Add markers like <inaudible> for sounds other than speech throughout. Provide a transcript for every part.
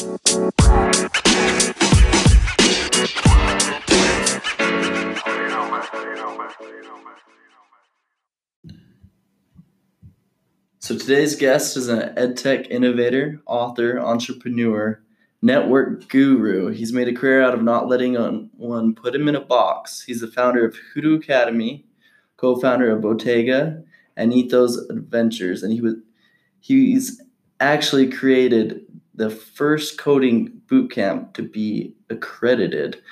So today's guest is an edtech innovator, author, entrepreneur, network guru. He's made a career out of not letting one put him in a box. He's the founder of Hoodoo Academy, co-founder of Bottega and Ethos Adventures, and he was he's actually created the first coding bootcamp to be accredited.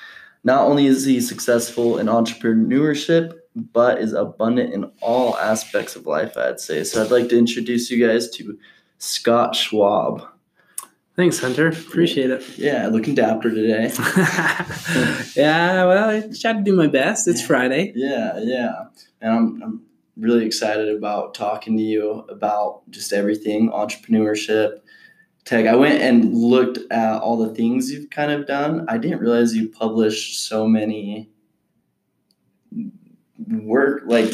Not only is he successful in entrepreneurship, but is abundant in all aspects of life, I'd say. So I'd like to introduce you guys to Scott Schwab. Thanks, Hunter. Appreciate it. Yeah, looking dapper today. <laughs> <laughs> yeah, well, I try to do my best. It's Friday. Yeah, yeah. And I'm, I'm really excited about talking to you about just everything entrepreneurship, tech. I went and looked at all the things you've kind of done. I didn't realize you published so many work like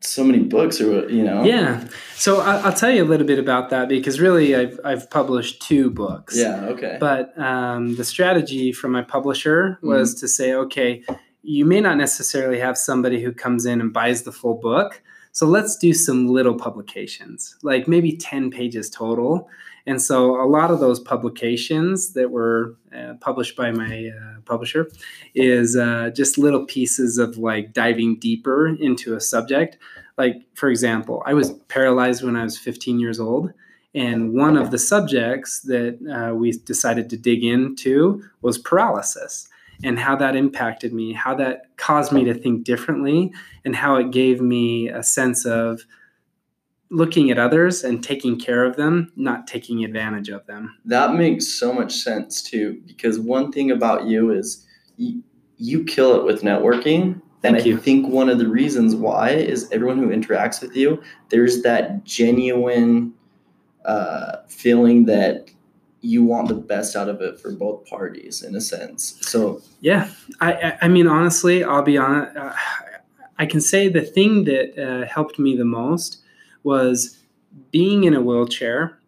so many books or you know yeah so I, will tell you a little bit about that because really i've, I've published two books yeah okay but um, the strategy from my publisher was mm-hmm. to say okay you may not necessarily have somebody who comes in and buys the full book so let's do some little publications like maybe 10 pages total and so a lot of those publications that were uh, published by my uh, publisher is uh, just little pieces of like diving deeper into a subject. Like, for example, I was paralyzed when I was 15 years old. And one of the subjects that uh, we decided to dig into was paralysis and how that impacted me, how that caused me to think differently, and how it gave me a sense of looking at others and taking care of them, not taking advantage of them. That makes so much sense too, because one thing about you is you, you kill it with networking. Thank and you. I think one of the reasons why is everyone who interacts with you, there's that genuine uh, feeling that you want the best out of it for both parties in a sense. So yeah, I I mean honestly, I'll be honest. Uh, I can say the thing that uh, helped me the most was being in a wheelchair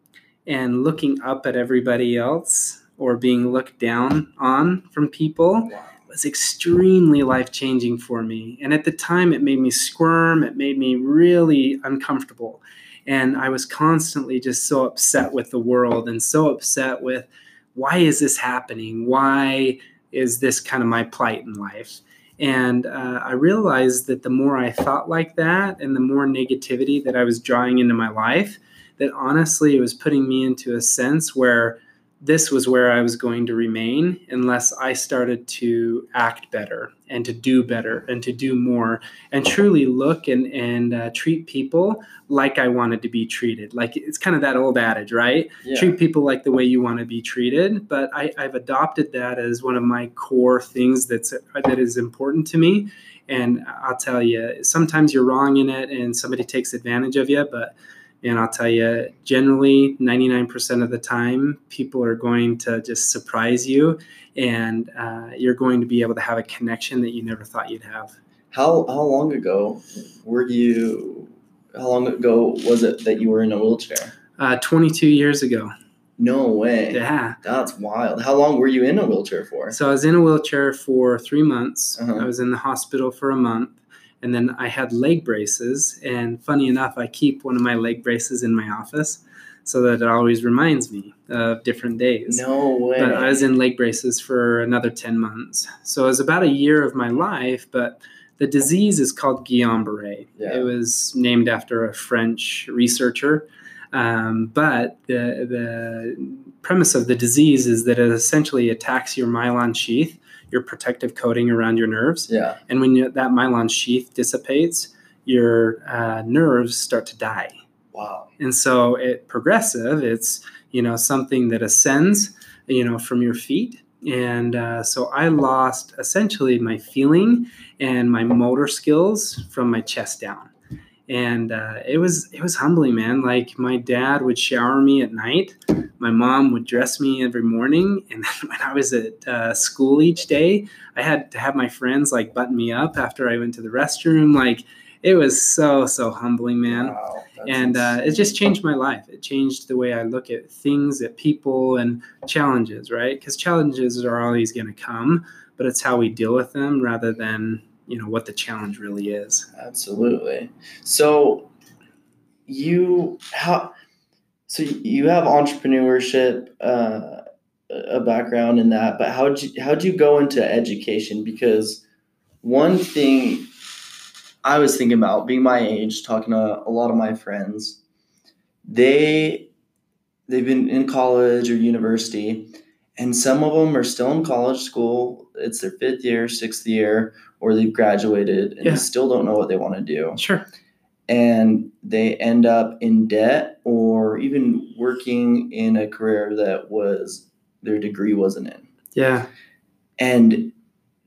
and looking up at everybody else or being looked down on from people was extremely life changing for me. And at the time, it made me squirm, it made me really uncomfortable. And I was constantly just so upset with the world and so upset with why is this happening? Why is this kind of my plight in life? And uh, I realized that the more I thought like that and the more negativity that I was drawing into my life, that honestly, it was putting me into a sense where this was where I was going to remain unless I started to act better and to do better and to do more and truly look and, and uh, treat people like I wanted to be treated. Like it's kind of that old adage, right? Yeah. Treat people like the way you want to be treated. But I, I've adopted that as one of my core things that's that is important to me. And I'll tell you, sometimes you're wrong in it and somebody takes advantage of you, but and I'll tell you, generally, 99% of the time, people are going to just surprise you and uh, you're going to be able to have a connection that you never thought you'd have. How, how long ago were you, how long ago was it that you were in a wheelchair? Uh, 22 years ago. No way. Yeah. That's wild. How long were you in a wheelchair for? So I was in a wheelchair for three months. Uh-huh. I was in the hospital for a month and then I had leg braces. And funny enough, I keep one of my leg braces in my office so that it always reminds me of different days. No way. But I was in leg braces for another 10 months. So it was about a year of my life, but the disease is called Guillain-Barré. Yeah. It was named after a French researcher. Um, but the, the premise of the disease is that it essentially attacks your myelin sheath your protective coating around your nerves. Yeah. And when you, that myelin sheath dissipates, your uh, nerves start to die. Wow. And so it progressive. It's you know something that ascends you know from your feet. And uh, so I lost essentially my feeling and my motor skills from my chest down and uh, it was it was humbling, man. Like my dad would shower me at night, my mom would dress me every morning, <laughs> and then when I was at uh, school each day, I had to have my friends like button me up after I went to the restroom. Like it was so so humbling, man. Wow, and uh, it just changed my life. It changed the way I look at things, at people, and challenges. Right? Because challenges are always going to come, but it's how we deal with them rather than you know what the challenge really is. Absolutely. So you how so you have entrepreneurship uh, a background in that, but how'd you how'd you go into education? Because one thing I was thinking about being my age, talking to a lot of my friends, they they've been in college or university, and some of them are still in college school. It's their fifth year, sixth year, or they've graduated and Yeah. they still don't know what they want to do Sure. and they end up in debt or even working in a career that was their degree wasn't in. Yeah. And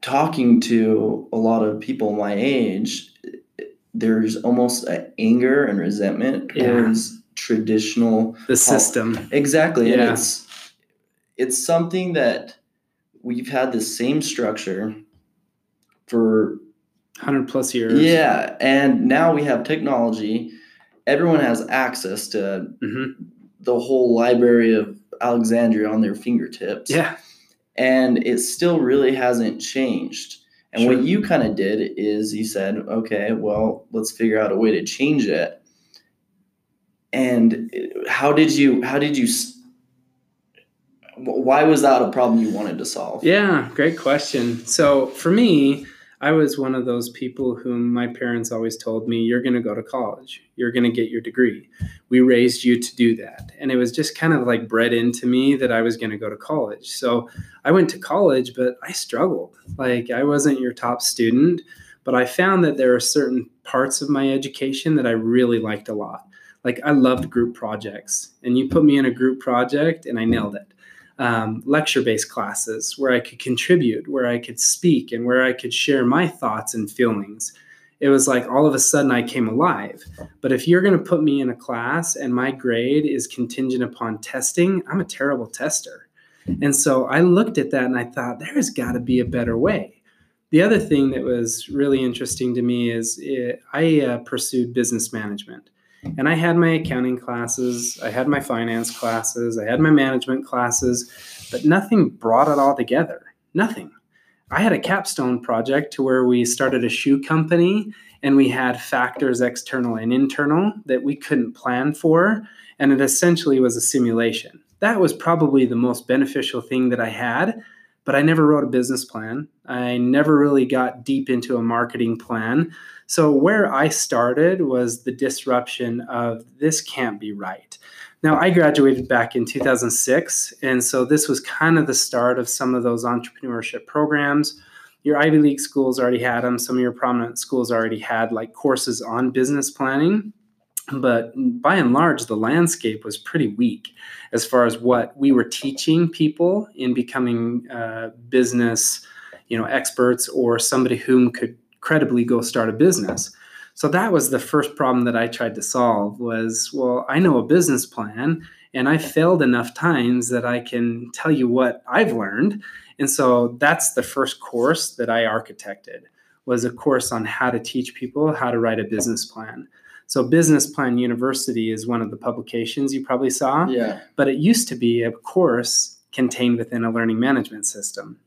talking to a lot of people my age, there's almost an anger and resentment Yeah. towards traditional The system. exactly and it's it's something that we've had the same structure for Hundred plus years. Yeah, and now we have technology. Everyone has access to hmm the whole library of Alexandria on their fingertips. Yeah. And it still really hasn't changed. And Sure. what you kind of did is you said, okay, well, let's figure out a way to change it. And how did you, how did you, why was that a problem you wanted to solve? Yeah, great question. So for me, I was one of those people whom my parents always told me, you're going to go to college, you're going to get your degree. We raised you to do that. And it was just kind of like bred into me that I was going to go to college. So I went to college, but I struggled. Like I wasn't your top student, but I found that there are certain parts of my education that I really liked a lot. Like I loved group projects, and you put me in a group project and I nailed it um, lecture based classes where I could contribute, where I could speak, and where I could share my thoughts and feelings. It was like all of a sudden I came alive. But if you're going to put me in a class and my grade is contingent upon testing, I'm a terrible tester. And so I looked at that and I thought, there's got to be a better way. The other thing that was really interesting to me is it, I uh, pursued business management. And I had my accounting classes, I had my finance classes, I had my management classes, but nothing brought it all together. Nothing. I had a capstone project to where we started a shoe company and we had factors external and internal that we couldn't plan for. And it essentially was a simulation. That was probably the most beneficial thing that I had, but I never wrote a business plan. I never really got deep into a marketing plan. So, where I started was the disruption of this can't be right. Now, I graduated back in 2006, and so this was kind of the start of some of those entrepreneurship programs. Your Ivy League schools already had them, some of your prominent schools already had like courses on business planning. But by and large, the landscape was pretty weak as far as what we were teaching people in becoming uh, business, you know, experts or somebody whom could credibly go start a business. So that was the first problem that I tried to solve was, well, I know a business plan and I failed enough times that I can tell you what I've learned. And so that's the first course that I architected was a course on how to teach people how to write a business plan. So Business Plan University is one of the publications you probably saw, Yeah. but it used to be a course contained within a learning management system.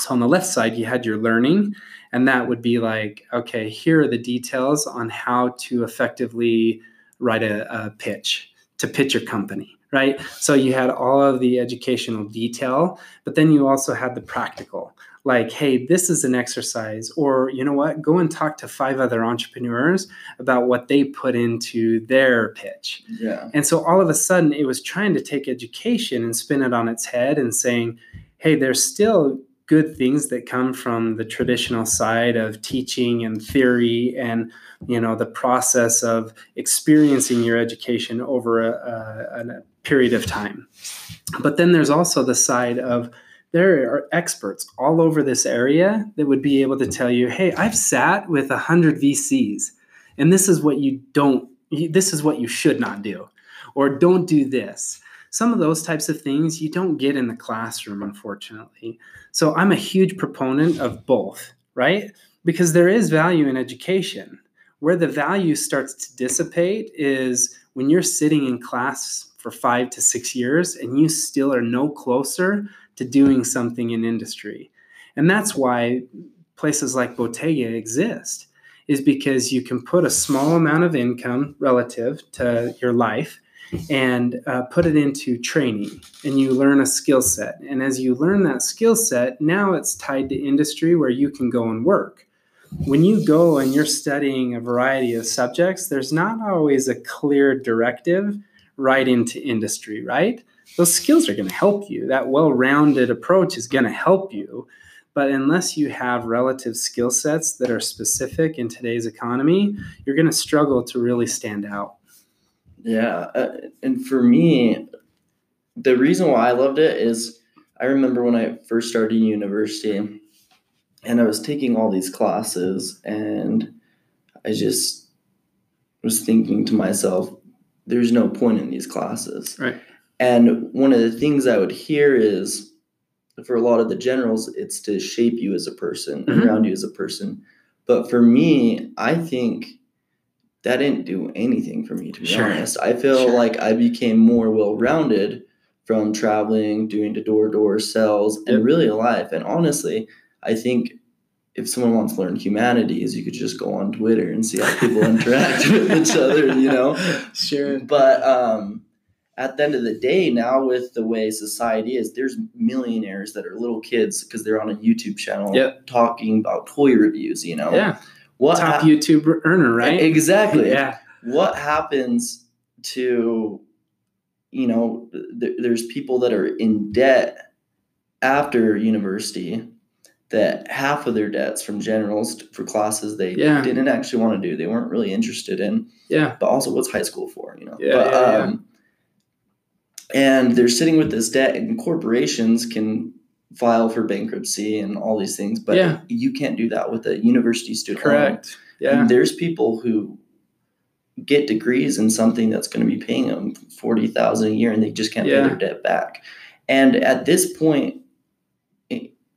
So on the left side, you had your learning, and that would be like, okay, here are the details on how to effectively write a, a pitch to pitch your company, right? So you had all of the educational detail, but then you also had the practical. Like, hey, this is an exercise, or you know what? Go and talk to five other entrepreneurs about what they put into their pitch. Yeah. And so all of a sudden, it was trying to take education and spin it on its head and saying, hey, there's still good things that come from the traditional side of teaching and theory and you know the process of experiencing your education over a, a, a period of time but then there's also the side of there are experts all over this area that would be able to tell you hey i've sat with 100 vcs and this is what you don't this is what you should not do or don't do this. Some of those types of things you don't get in the classroom unfortunately. So i'm a huge proponent of both right? Because there is value in education. Where the value starts to dissipate is when you're sitting in class for five to six years and you still are no closer to doing something in industry. And that's why places like Bottega exist, is because you can put a small amount of income relative to your life and uh, put it into training and you learn a skill set. And as you learn that skill set, now it's tied to industry where you can go and work. When you go and you're studying a variety of subjects, there's not always a clear directive right into industry, right? Those skills are going to help you. That well rounded approach is going to help you. But unless you have relative skill sets that are specific in today's economy, you're going to struggle to really stand out. Yeah. Uh, and for me, the reason why I loved it is I remember when I first started university and I was taking all these classes and I just was thinking to myself, there's no point in these classes. Right. And one of the things I would hear is for a lot of the generals, it's to shape you as a person Mhm. around you as a person. But for me, I think that didn't do anything for me, to be Sure. honest. I feel Sure. like I became more well rounded from traveling, doing the door to door sales, and Yep. really life. And honestly, I think if someone wants to learn humanities, you could just go on Twitter and see how people <laughs> interact with each other, you know? Sure. But um, at the end of the day, now with the way society is, there's millionaires that are little kids because they're on a YouTube channel Yep. talking about toy reviews. You know, Yeah. what Top hap- YouTube earner, right? Exactly. <laughs> Yeah. What happens to, you know, th- there's people that are in debt after university that half of their debts from generals for classes they Yeah. didn't actually want to do, they weren't really interested in Yeah. but also what's high school for, you know? Yeah, but, yeah, yeah. Um, And they're sitting with this debt, and corporations can file for bankruptcy and all these things, but Yeah. you can't do that with a university student. loan. Correct. Yeah. And there's people who get degrees in something that's going to be paying them forty thousand a year, and they just can't Yeah. pay their debt back. And at this point,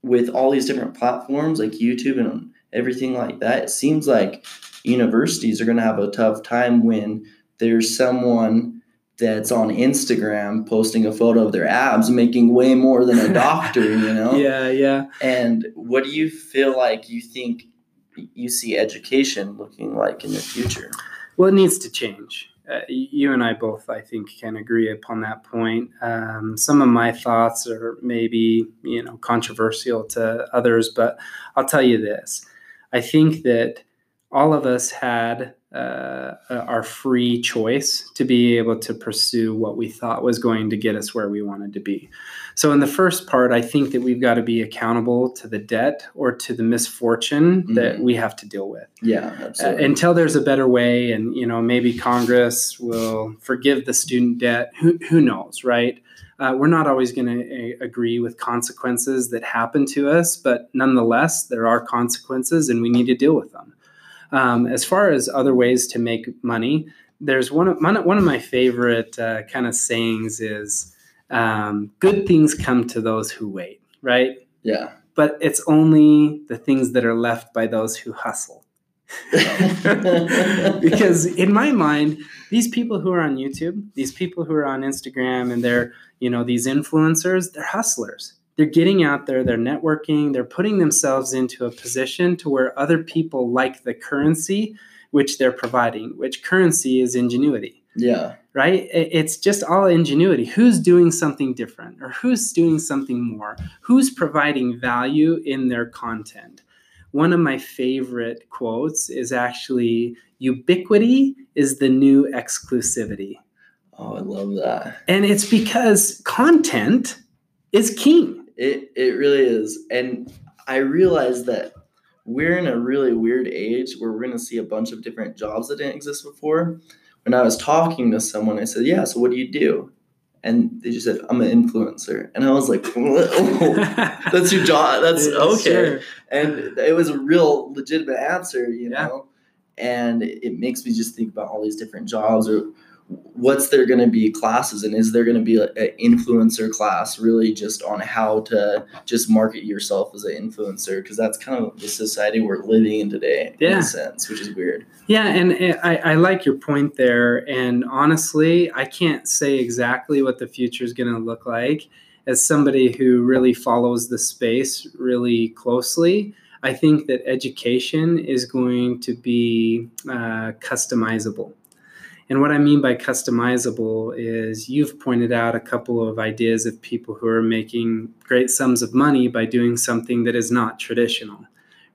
with all these different platforms like YouTube and everything like that, it seems like universities are going to have a tough time when there's someone that's on Instagram posting a photo of their abs making way more than a doctor, you <laughs> know? Yeah. Yeah. And what do you feel like you think you see education looking like in the future? Well, it needs to change. Uh, you and I both, I think, can agree upon that point. Um, some of my thoughts are maybe, you know, controversial to others, but I'll tell you this: I think that all of us had uh, our free choice to be able to pursue what we thought was going to get us where we wanted to be. So, in the first part, I think that we've got to be accountable to the debt or to the misfortune that Mhm. we have to deal with Yeah, uh, until there's a better way and you know maybe congress will forgive the student debt who, who knows right uh, we're not always going to agree with consequences that happen to us but nonetheless there are consequences and we need to deal with them um, as far as other ways to make money there's one of, one of- one of my favorite uh, kind of sayings is um, good things come to those who wait right? Yeah. but it's only the things that are left by those who hustle. <laughs> Because in my mind these people who are on youtube these people who are on instagram and they're you know these influencers they're hustlers they're getting out there they're networking they're putting themselves into a position to where other people like the currency which they're providing which currency is ingenuity. Yeah. right? It's just all ingenuity. Who's doing something different or who's doing something more? Who's providing value in their content? One of my favorite quotes is actually ubiquity is the new exclusivity. Oh, I love that. and it's because content is king It it really is. And I realize that we're in a really weird age where we're gonna see a bunch of different jobs that didn't exist before. When I was talking to someone, I said, Yeah, so what do you do? And they just said, I'm an influencer. And I was like, <laughs> "Whoa, That's your job. That's <laughs> Yeah, okay. sure. and it was a real legitimate answer you Yeah. know and it makes me just think about all these different jobs or what's there going to be classes and is there going to be an influencer class really just on how to just market yourself as an influencer because that's kind of the society we're living in today Yeah. in a sense which is weird Yeah, and I, I like your point there. And honestly, I can't say exactly what the future is going to look like. As somebody who really follows the space really closely, I think that education is going to be uh, customizable. And what I mean by customizable is you've pointed out a couple of ideas of people who are making great sums of money by doing something that is not traditional,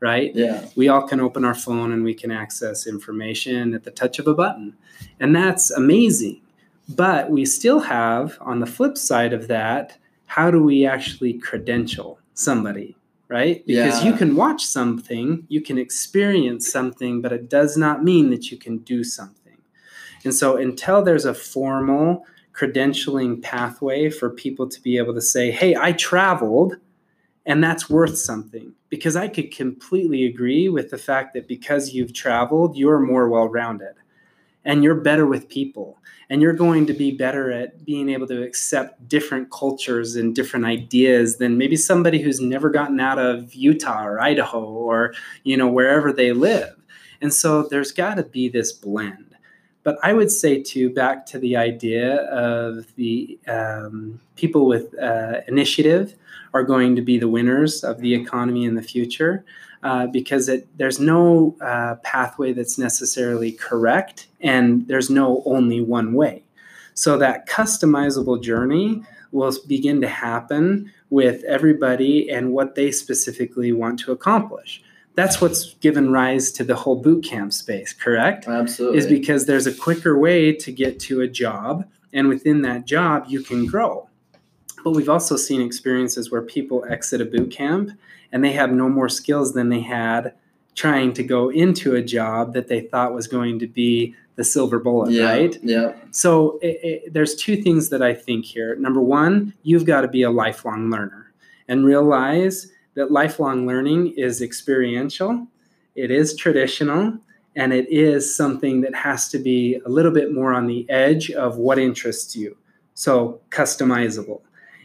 right? yeah we all can open our phone and we can access information at the touch of a button. And that's amazing. But we still have, on the flip side of that, how do we actually credential somebody, right? Because Yeah. you can watch something, you can experience something, but it does not mean that you can do something. And so until there's a formal credentialing pathway for people to be able to say, hey, I traveled and that's worth something because I could completely agree with the fact that because you've traveled, you're more well rounded and you're better with people and you're going to be better at being able to accept different cultures and different ideas than maybe somebody who's never gotten out of Utah or Idaho or you know wherever they live. And so there's got to be this blend. But I would say too, back to the idea of the um, people with uh, initiative are going to be the winners of the economy in the future uh, because it, there's no uh, pathway that's necessarily correct and there's no only one way. So that customizable journey will begin to happen with everybody and what they specifically want to accomplish. That's what's given rise to the whole boot camp space, correct? absolutely. Is because there's a quicker way to get to a job and within that job you can grow. But we've also seen experiences where people exit a boot camp and they have no more skills than they had trying to go into a job that they thought was going to be the silver bullet yeah right? yeah. So it, it, there's two things that i think here. Number one you've got to be a lifelong learner and realize that lifelong learning is experiential it is traditional and it is something that has to be a little bit more on the edge of what interests you. So customizable.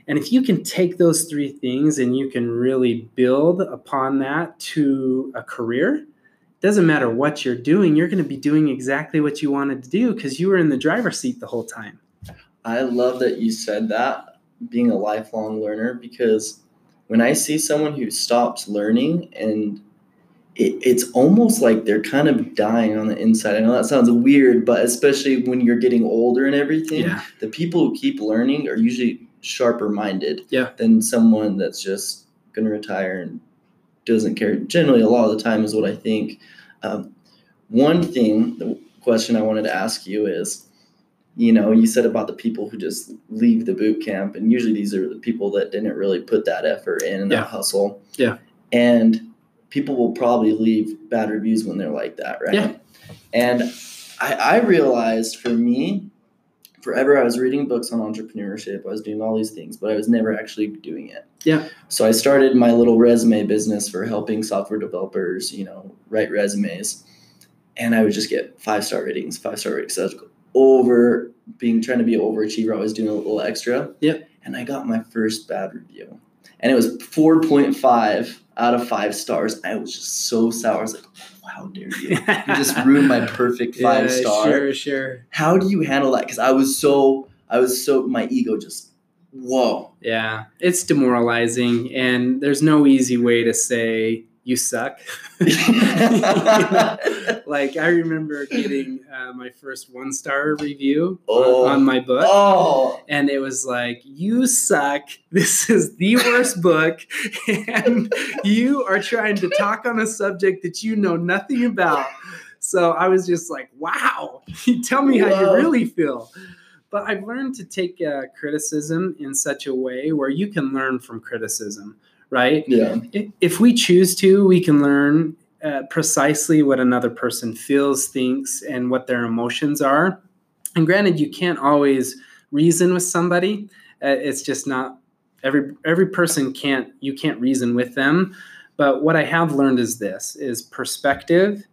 And if you can take those three things and you can really build upon that to a career, it doesn't matter what you're doing, you're going to be doing exactly what you wanted to do because you were in the driver's seat the whole time. I love that you said that, being a lifelong learner, because when I see someone who stops learning and it, it's almost like they're kind of dying on the inside. I know that sounds weird, but especially when you're getting older and everything, the people who keep learning are usually sharper minded Yeah. than someone that's just going to retire and doesn't care. Generally, a lot of the time is what I think. Um, one thing, the question I wanted to ask you is, you know, you said about the people who just leave the boot camp, and usually these are the people that didn't really put that effort in and Yeah. that hustle. Yeah. And people will probably leave bad reviews when they're like that, right? Yeah. And I, I realized for me, forever I was reading books on entrepreneurship. I was doing all these things, but I was never actually doing it. Yeah. So I started my little resume business for helping software developers, you know, write resumes. And I would just get five star ratings, five star ratings. So I was over being trying to be an overachiever. I was doing a little extra. Yep. And I got my first bad review. And it was 4.5 out of five stars. I was just so sour. I was like, wow, how dare you? You just <laughs> ruined my perfect five Yeah, star. Sure, sure. How do you handle that? Because I was so, I was so, my ego just, whoa. Yeah, it's demoralizing, and there's no easy way to say you suck. <laughs> <laughs> You know? like I remember getting uh, my first one star review Oh. on, on my book. oh, And it was like, you suck. This is the worst book. And you are trying to talk on a subject that you know nothing about. So I was just like, wow, <laughs> tell me how you really feel. But I've learned to take uh, criticism in such a way where you can learn from criticism, right? yeah. If we choose to, we can learn uh, precisely what another person feels, thinks, and what their emotions are. And granted, you can't always reason with somebody. Uh, it's just not every every person can't you can't reason with them. But what I have learned is this: is perspective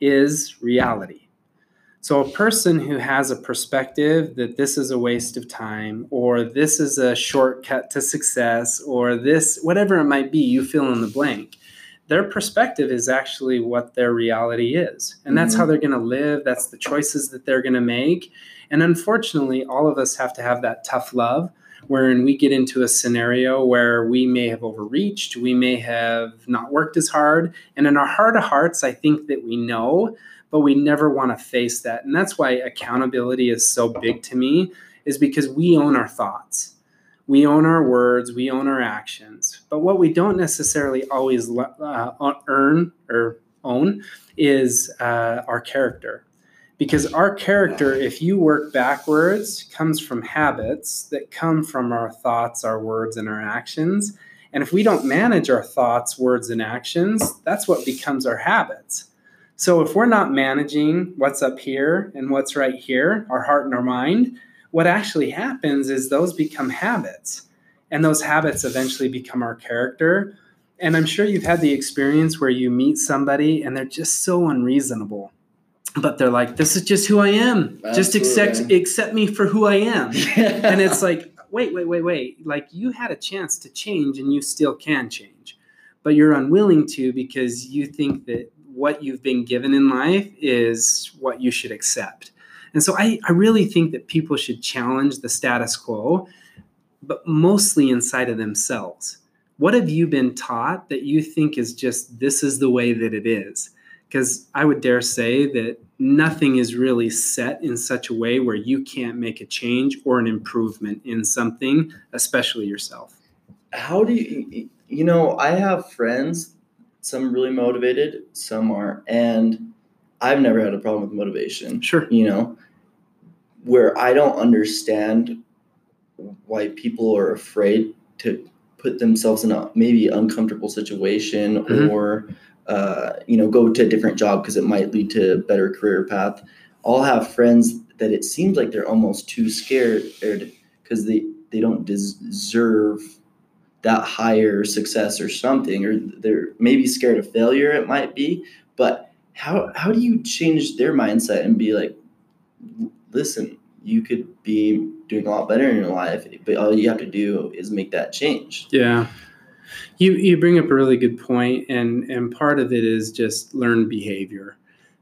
is reality. So, a person who has a perspective that this is a waste of time, or this is a shortcut to success, or this, whatever it might be, you fill in the blank, their perspective is actually what their reality is. And that's Mhm. how they're going to live. That's the choices that they're going to make. And unfortunately, all of us have to have that tough love wherein we get into a scenario where we may have overreached, we may have not worked as hard. And in our heart of hearts, I think that we know, but we never want to face that. And that's why accountability is so big to me, is because we own our thoughts. We own our words, we own our actions. But what we don't necessarily always uh, earn or own is uh, our character. Because our character, if you work backwards, comes from habits that come from our thoughts, our words, and our actions. And if we don't manage our thoughts, words, and actions, that's what becomes our habits. So if we're not managing what's up here and what's right here, our heart and our mind, what actually happens is those become habits. And those habits eventually become our character. And I'm sure you've had the experience where you meet somebody and they're just so unreasonable. But they're like, this is just who I am. Just accept accept me for who I am. <laughs> and it's like, wait, wait, wait, wait. Like you had a chance to change and you still can change. But you're unwilling to because you think that what you've been given in life is what you should accept. And so I, I really think that people should challenge the status quo, but mostly inside of themselves. What have you been taught that you think is just this is the way that it is? Because I would dare say that nothing is really set in such a way where you can't make a change or an improvement in something, especially yourself. How do you, you know, I have friends, some really motivated, some aren't. And I've never had a problem with motivation. Sure. you know, where I don't understand why people are afraid to put themselves in a maybe uncomfortable situation Mhm. or uh, you know go to a different job because it might lead to a better career path. I'll have friends that it seems like they're almost too scared because they they don't deserve that higher success or something or they're maybe scared of failure it might be but how how do you change their mindset and be like listen you could be doing a lot better in your life but all you have to do is make that change Yeah. You you bring up a really good point and and part of it is just learned behavior.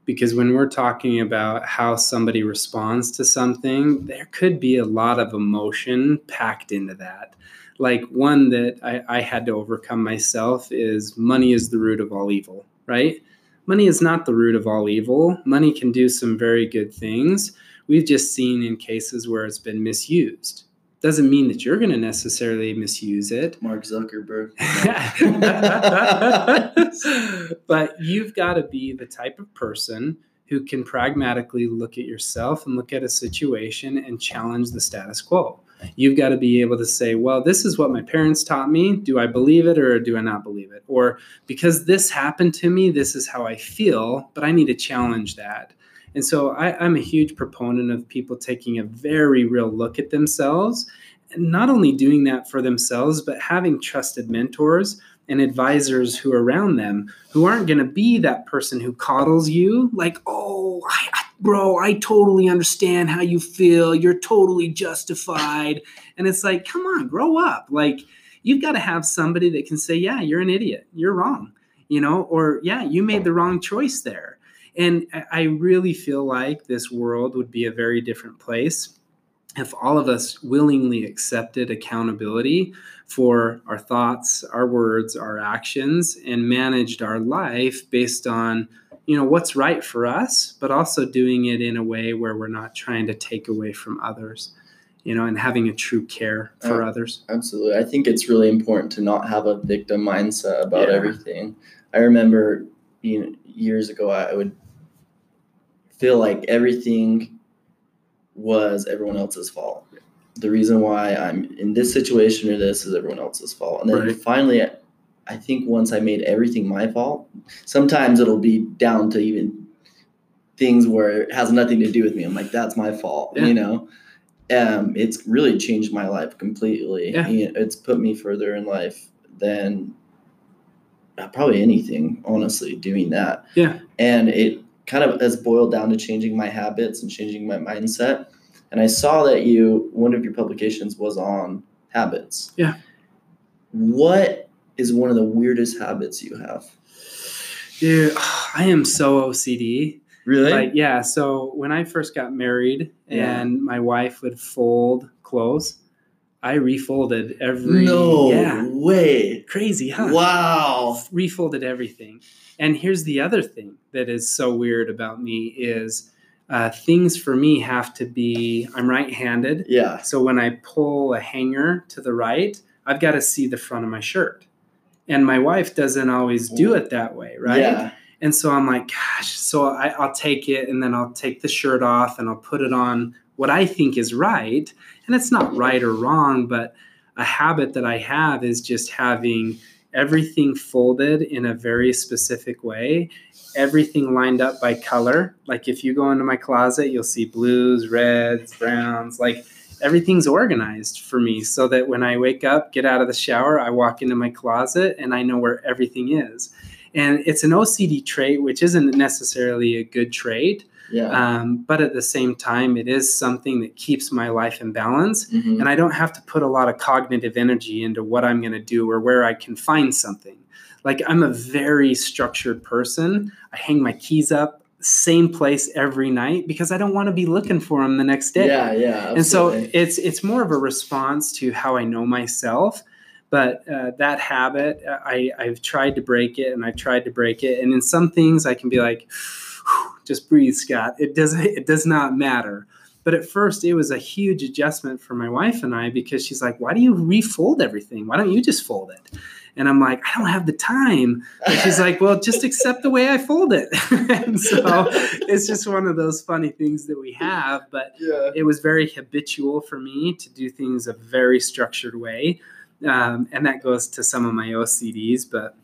Because when we're talking about how somebody responds to something, there could be a lot of emotion packed into that. Like one that I, I had to overcome myself is money is the root of all evil, right? Money is not the root of all evil. Money can do some very good things. We've just seen in cases where it's been misused. Doesn't mean that you're going to necessarily misuse it. mark zuckerberg <laughs> but you've got to be the type of person who can pragmatically look at yourself and look at a situation and challenge the status quo. You've got to be able to say, well, this is what my parents taught me. Do I believe it or do I not believe it? Or because this happened to me, this is how I feel, but I need to challenge that. And so I, I'm a huge proponent of people taking a very real look at themselves and not only doing that for themselves, but having trusted mentors and advisors who are around them who aren't going to be that person who coddles you like, oh, I, I, bro, I totally understand how you feel. You're totally justified. And it's like, come on, grow up. Like, you've got to have somebody that can say, yeah, you're an idiot. You're wrong. You know, or yeah, you made the wrong choice there. And I- really feel like this world would be a very different place if all of us willingly accepted accountability for our thoughts, our words, our actions, and managed our life based on you know what's right for us, but also doing it in a way where we're not trying to take away from others, you know, and having a true care for Uh, others. Absolutely. I think it's really important to not have a victim mindset about Yeah. everything. I remember you know, years ago, I would feel like everything was everyone else's fault. The reason why I'm in this situation or this is everyone else's fault. And then Right. finally, I think once I made everything my fault, sometimes it'll be down to even things where it has nothing to do with me. I'm like, that's my fault, Yeah. you know? um, it's really changed my life completely. Yeah. It's put me further in life than uh, probably anything, honestly, doing that. Yeah. And it kind of has boiled down to changing my habits and changing my mindset. And I saw that you one of your publications was on habits. Yeah. What is one of the weirdest habits you have? Dude, <sighs> I am so OCD. Really? Like, yeah. So when I first got married Yeah. and my wife would fold clothes, I refolded every. no Yeah. way. Crazy, huh? Wow. Refolded everything. And here's the other thing that is so weird about me is uh, things for me have to be. I'm right-handed, Yeah. so when I pull a hanger to the right, I've got to see the front of my shirt. And my wife doesn't always do mm. it that way, right? Yeah. And so I'm like, gosh, so I, I'll take it and then I'll take the shirt off and I'll put it on what I think is right. And it's not mm. right or wrong, but a habit that I have is just having everything folded in a very specific way, everything lined up by color. Like if you go into my closet, you'll see blues, reds, browns, like everything's organized for me so that when I wake up, get out of the shower, I walk into my closet and I know where everything is. And it's an OCD trait, which isn't necessarily a good trait, Yeah. um, but at the same time, it is something that keeps my life in balance. Mhm. And I don't have to put a lot of cognitive energy into what I'm going to do or where I can find something. Like I'm a very structured person. I hang my keys up same place every night because I don't want to be looking for them the next day Yeah, yeah. and so it's it's more of a response to how I know myself. But uh, that habit, uh, I, I've tried to break it, and I've tried to break it. And in some things, I can be like, "Just breathe, Scott. It does <laughs> it does not matter." But at first, it was a huge adjustment for my wife and I because she's like, "Why do you refold everything? Why don't you just fold it?" And I'm like, "I don't have the time." And she's <laughs> like, "Well, just accept the way I fold it." <laughs> and so <laughs> it's just one of those funny things that we have. But yeah. it was very habitual for me to do things a very structured way. Um, and that goes to some of my OCDs. But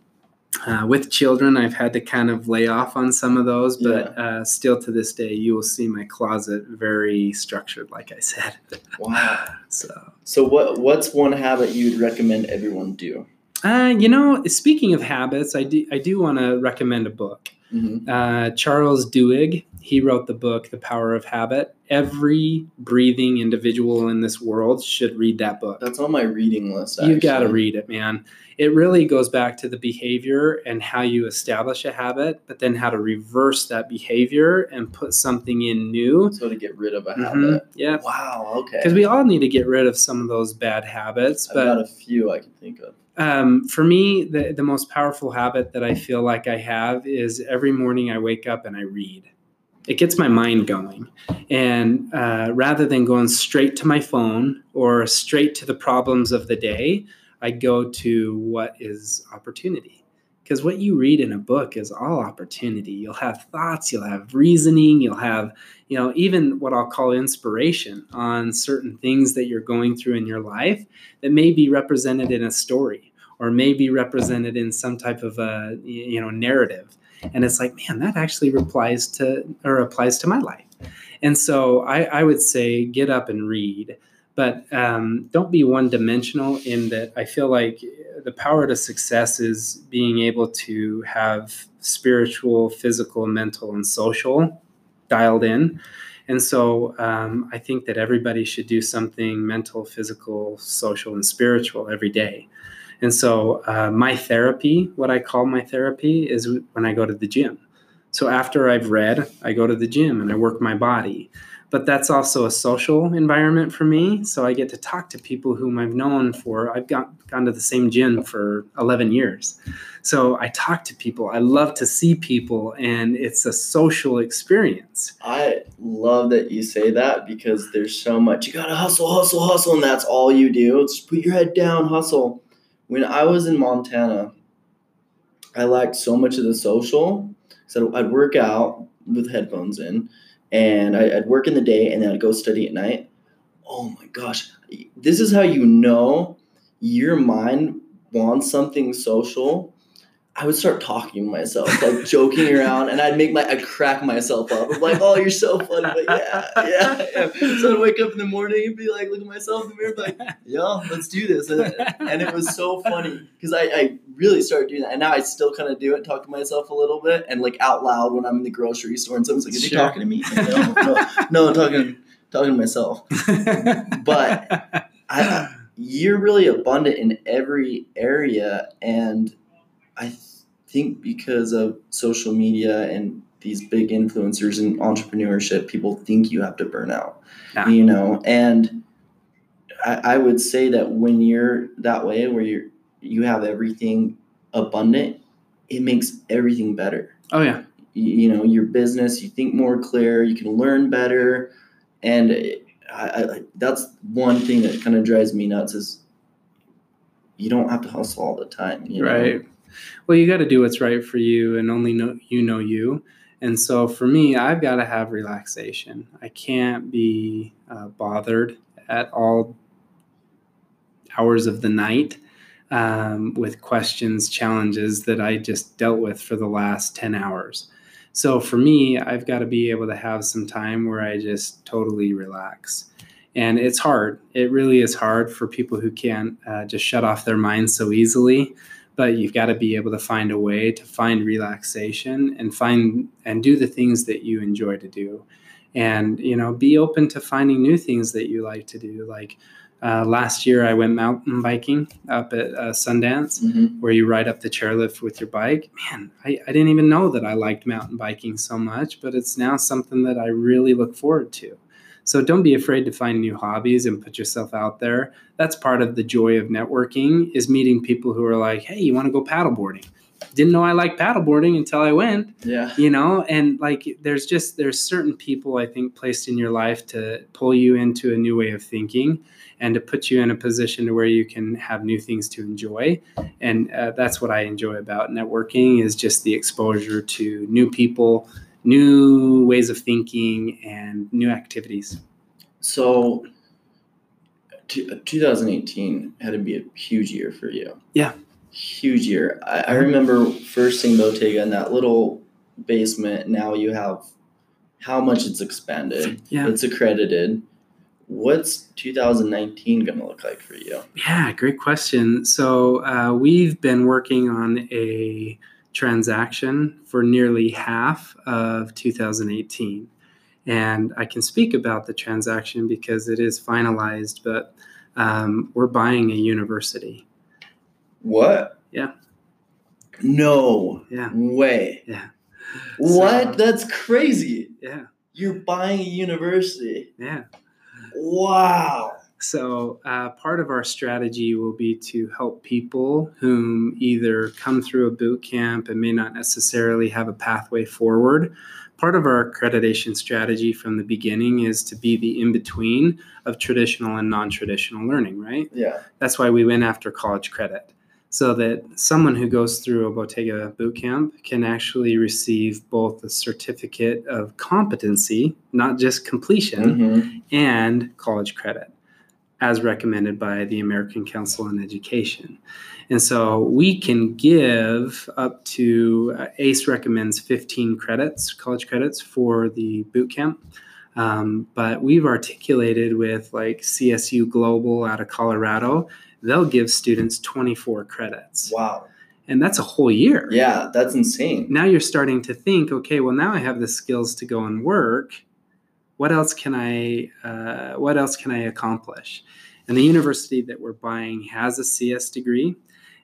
uh, with children, I've had to kind of lay off on some of those. But uh, still to this day, you will see my closet very structured, like I said. Wow. So, So what what's one habit you'd recommend everyone do? Uh, you know, speaking of habits, I do, I do want to recommend a book. Mhm. Uh, Charles Duhigg, he wrote the book, The Power of Habit. Every breathing individual in this world should read that book. That's on my reading list. You've got to read it, man. It really goes back to the behavior and how you establish a habit, but then how to reverse that behavior and put something in new. So to get rid of a Mhm. habit. Yeah. Wow. Okay. Because we all need to get rid of some of those bad habits. I've got But a few I can think of. Um, for me, the, the most powerful habit that I feel like I have is every morning I wake up and I read. It gets my mind going. And uh, rather than going straight to my phone or straight to the problems of the day, I go to what is opportunity. Because what you read in a book is all opportunity. You'll have thoughts, you'll have reasoning, you'll have, you know, even what I'll call inspiration on certain things that you're going through in your life that may be represented in a story or may be represented in some type of a you know narrative and it's like man that actually replies to or applies to my life and so i, I would say get up and read but um, don't be one dimensional in that i feel like the power to success is being able to have spiritual physical mental and social dialed in and so um, I think that everybody should do something mental, physical, social, and spiritual every day. And so uh, my therapy, what I call my therapy, is when I go to the gym. So after I've read, I go to the gym and I work my body. But that's also a social environment for me. So I get to talk to people whom I've known for, I've got, gone to the same gym for 11 years. So I talk to people. I love to see people, and it's a social experience. I love that you say that because there's so much you gotta hustle, hustle, hustle, and that's all you do. It's put your head down, hustle. When I was in Montana, I lacked so much of the social. So I'd work out with headphones in, and I- I'd work in the day, and then I'd go study at night. Oh my gosh, this is how you know your mind wants something social I would start talking to myself, like joking around, and I'd make my I'd crack myself up. I'm like, "Oh, you're so funny!" But yeah, yeah, yeah. So I'd wake up in the morning and be like, look at myself in the mirror, like, "Yeah, let's do this." And, and it was so funny because I, I really started doing that, and now I still kind of do it, talk to myself a little bit, and like out loud when I'm in the grocery store, and someone's like, "Is he talking to me?" Like, no, no, no, I'm talking talking to myself. But I, I- you're really abundant in every area, and I think because of social media and these big influencers in entrepreneurship, people think you have to burn out. Yeah. You know, and I, I would say that when you're that way, where you're you have everything abundant, it makes everything better oh yeah, you, you know your business you think more clear you can learn better and it, I, I, that's one thing that kind of drives me nuts is you don't have to hustle all the time you know? Well, you got to do what's right for you, and only know you know you. And so for me, I've got to have relaxation. I can't be uh, bothered at all hours of the night um, with questions, challenges that I just dealt with for the last 10 hours. So for me, I've got to be able to have some time where I just totally relax. And it's hard. It really is hard for people who can't uh, just shut off their minds so easily. But you've got to be able to find a way to find relaxation and find and do the things that you enjoy to do. And, you know, be open to finding new things that you like to do. Like uh, last year, I went mountain biking up at uh, Sundance Mhm. where you ride up the chairlift with your bike. Man, I, I didn't even know that I liked mountain biking so much, but it's now something that I really look forward to. So don't be afraid to find new hobbies and put yourself out there. That's part of the joy of networking is meeting people who are like, "Hey, you want to go paddleboarding?" Didn't know I liked paddleboarding until I went yeah you know and like there's just there's certain people i think placed in your life to pull you into a new way of thinking and to put you in a position to where you can have new things to enjoy and uh, that's what i enjoy about networking is just the exposure to new people new ways of thinking and new activities. So t- 2018 had to be a huge year for you. Yeah. huge year. I, I remember first seeing bottega in that little basement. Now you have how much it's expanded. Yeah. it's accredited. What's 2019 going to look like for you? Yeah, great question. So uh, we've been working on a transaction for nearly half of 2018. And I can speak about the transaction because it is finalized, but um, we're buying a university. what Yeah. no Yeah. way Yeah. what So- that's crazy Yeah. you're buying a university Yeah. wow So, uh, part of our strategy will be to help people whom either come through a boot camp and may not necessarily have a pathway forward. Part of our accreditation strategy from the beginning is to be the in between of traditional and non traditional learning, right? yeah That's why we went after college credit. So that someone who goes through a Bottega boot camp can actually receive both a certificate of competency, not just completion, Mhm. and college credit as recommended by the American Council on Education. And so we can give up to uh, ACE recommends 15 credits, college credits for the boot camp. Um, but we've articulated with like CSU Global out of Colorado, they'll give students 24 credits. wow And that's a whole year yeah that's insane now you're starting to think okay well now i have the skills to go and work what else can i uh, what else can i accomplish? And the university that we're buying has a cs degree.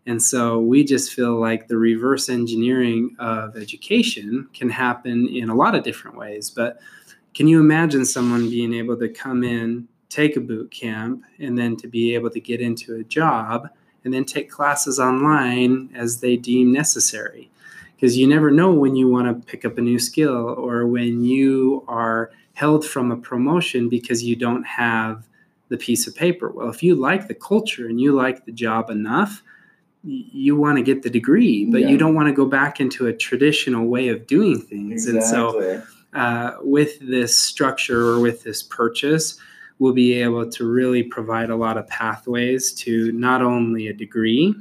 And so we just feel like the reverse engineering of education can happen in a lot of different ways. But can you imagine someone being able to come in take a boot camp and then to be able to get into a job and then take classes online as they deem necessary? Because you never know when you want to pick up a new skill or when you are held from a promotion because you don't have the piece of paper. Well, if you like the culture and you like the job enough, you want to get the degree, but Yeah. you don't want to go back into a traditional way of doing things. And so, uh, with this structure or with this purchase, we'll be able to really provide a lot of pathways to not only a degree,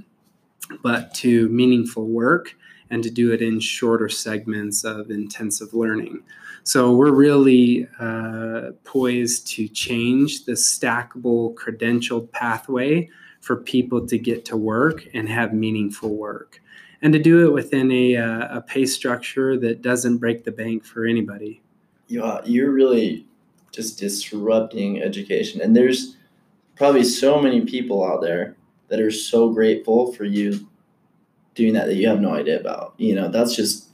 but to meaningful work and to do it in shorter segments of intensive learning. So we're really uh, poised to change the stackable credentialed pathway for people to get to work and have meaningful work. And to do it within a, uh, a pay structure that doesn't break the bank for anybody. Yeah, you're really just disrupting education. And there's probably so many people out there that are so grateful for you doing that that you have no idea about. You know, that's just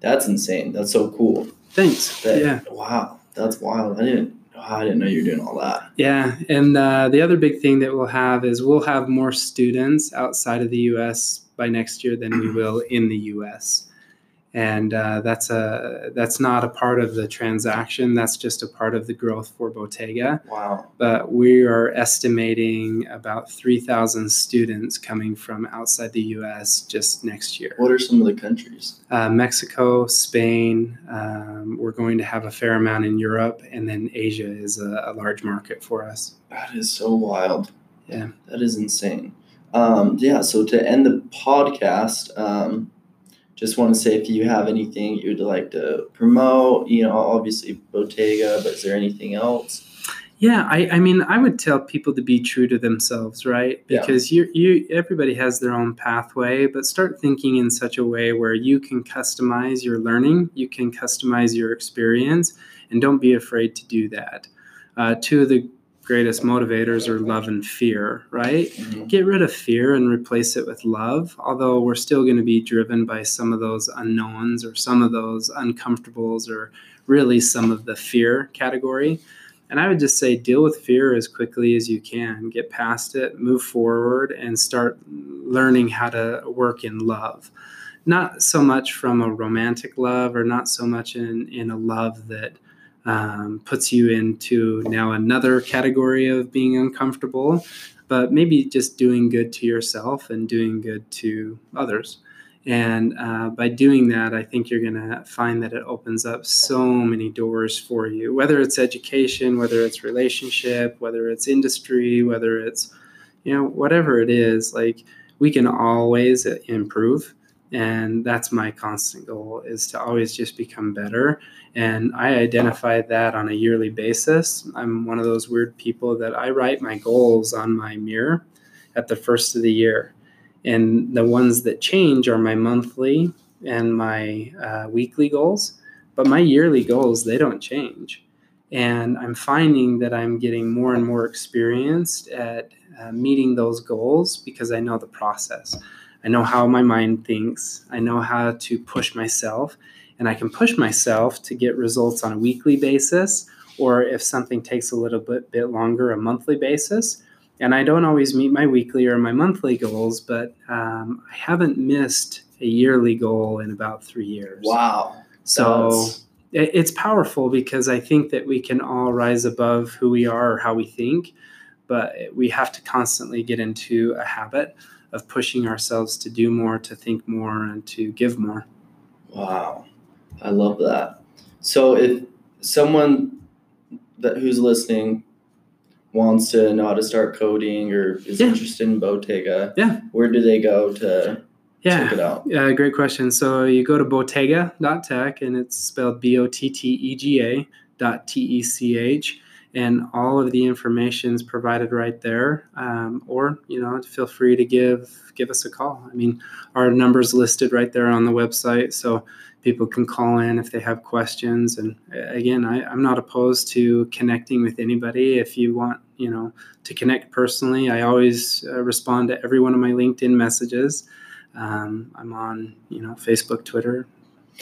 that's insane. That's so cool. Thanks. That, yeah. Wow, that's wild. I didn't. I didn't know you were doing all that. Yeah, and uh, the other big thing that we'll have is we'll have more students outside of the U.S. by next year than we <clears throat> will in the U.S and uh, that's a that's not a part of the transaction. That's just a part of the growth for Bottega. Wow! But we are estimating about three thousand students coming from outside the U.S. just next year. What are some of the countries? Uh, Mexico, Spain. Um, we're going to have a fair amount in Europe, and then Asia is a, a large market for us. That is so wild. Yeah, that is insane. Um, yeah. So to end the podcast. Um, just want to say if you have anything you'd like to promote, you know, obviously Bottega, but is there anything else? Yeah, I, I mean, I would tell people to be true to themselves, right? Because yeah. you, you, everybody has their own pathway, but start thinking in such a way where you can customize your learning, you can customize your experience, and don't be afraid to do that. Uh, two of the greatest motivators are love and fear, right? Mm-hmm. Get rid of fear and replace it with love, although we're still going to be driven by some of those unknowns or some of those uncomfortables or really some of the fear category. And I would just say deal with fear as quickly as you can, get past it, move forward, and start learning how to work in love. Not so much from a romantic love or not so much in, in a love that um, puts you into now another category of being uncomfortable, but maybe just doing good to yourself and doing good to others. And uh, by doing that, I think you're going to find that it opens up so many doors for you, whether it's education, whether it's relationship, whether it's industry, whether it's, you know, whatever it is, like we can always improve and that's my constant goal is to always just become better. And i identify that on a yearly basis. I'm one of those weird people that i write my goals on my mirror at the first of the year. And the ones that change are my monthly and my uh, weekly goals. But my yearly goals they don't change. And i'm finding that i'm getting more and more experienced at uh, meeting those goals because i know the process I know how my mind thinks. I know how to push myself, and I can push myself to get results on a weekly basis, or if something takes a little bit, bit longer, a monthly basis. And I don't always meet my weekly or my monthly goals, but um, I haven't missed a yearly goal in about three years. Wow. So That's... it's powerful because I think that we can all rise above who we are or how we think, but we have to constantly get into a habit of pushing ourselves to do more, to think more, and to give more. Wow, I love that. So if someone that who's listening wants to know how to start coding or is yeah. interested in Bottega, yeah, where do they go to yeah. check it out? Yeah, great question. So you go to bottega.tech and it's spelled B O T T E G A dot T E C H and all of the information is provided right there. Um, or you know, feel free to give give us a call. I mean, our numbers listed right there on the website, so people can call in if they have questions. And again, I, I'm not opposed to connecting with anybody. If you want, you know, to connect personally, I always uh, respond to every one of my LinkedIn messages. Um, I'm on, you know, Facebook, Twitter.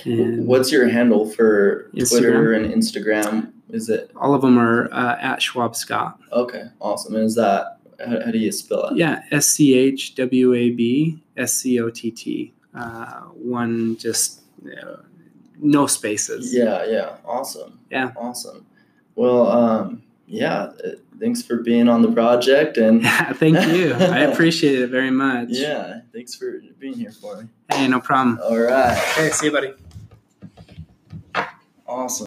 And What's your handle for Instagram. Twitter and Instagram? Is it? All of them are uh, at Schwab Scott. Okay, awesome. And is that how, how do you spell it? Yeah, S C H W A B S C O T T. Uh, one just uh, no spaces. Yeah, yeah, awesome. Yeah, awesome. Well, um, yeah, uh, thanks for being on the project and yeah, <laughs> thank you. I <laughs> appreciate it very much. Yeah, thanks for being here for me. Hey, no problem. All right. Hey, see you, buddy. Awesome.